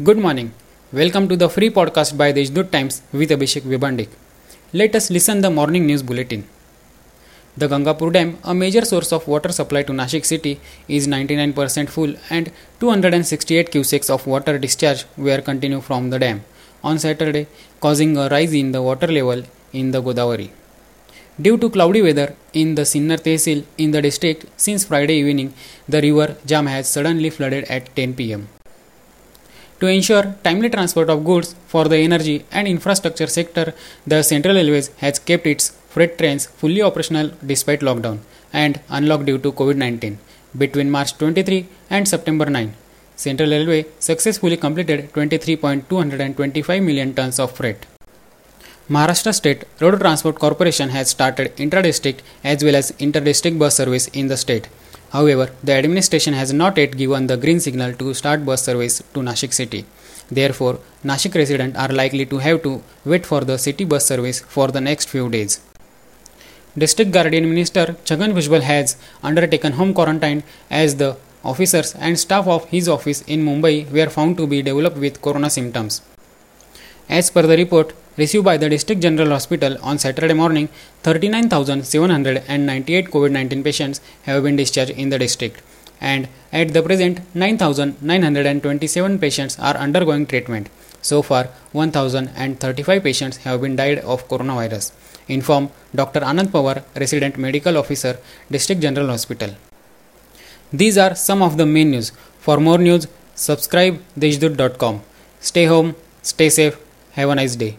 Good morning. Welcome to the free podcast by Deshdoot Times with Abhishek Vibandik. Let us listen the morning news bulletin. The Gangapur Dam, a major source of water supply to Nashik city, is 99% full and 268 cusecs of water discharge were continued from the dam on Saturday, causing a rise in the water level in the Godavari. Due to cloudy weather in the Sinnar Tehsil in the district since Friday evening, the river Jam has suddenly flooded at 10 pm. To ensure timely transport of goods for the energy and infrastructure sector, the Central Railways has kept its freight trains fully operational despite lockdown and unlocked due to COVID 19 between March 23 and September 9. Central Railway successfully completed 23.225 million tons of freight. Maharashtra State Road Transport Corporation has started intra-district as well as inter-district bus service in the state. However, the administration has not yet given the green signal to start bus service to Nashik city. Therefore, Nashik residents are likely to have to wait for the city bus service for the next few days. District Guardian Minister Chhagan Bhujbal has undertaken home quarantine as the officers and staff of his office in Mumbai were found to be developed with corona symptoms. As per the report received by the District General Hospital on Saturday morning, 39,798 COVID 19 patients have been discharged in the district, and at the present, 9,927 patients are undergoing treatment. So far, 1,035 patients have been died of coronavirus, informed Dr. Anand Pawar, Resident Medical Officer, District General Hospital. These are some of the main news. For more news, subscribe deshdoot.com. Stay home, stay safe, have a nice day.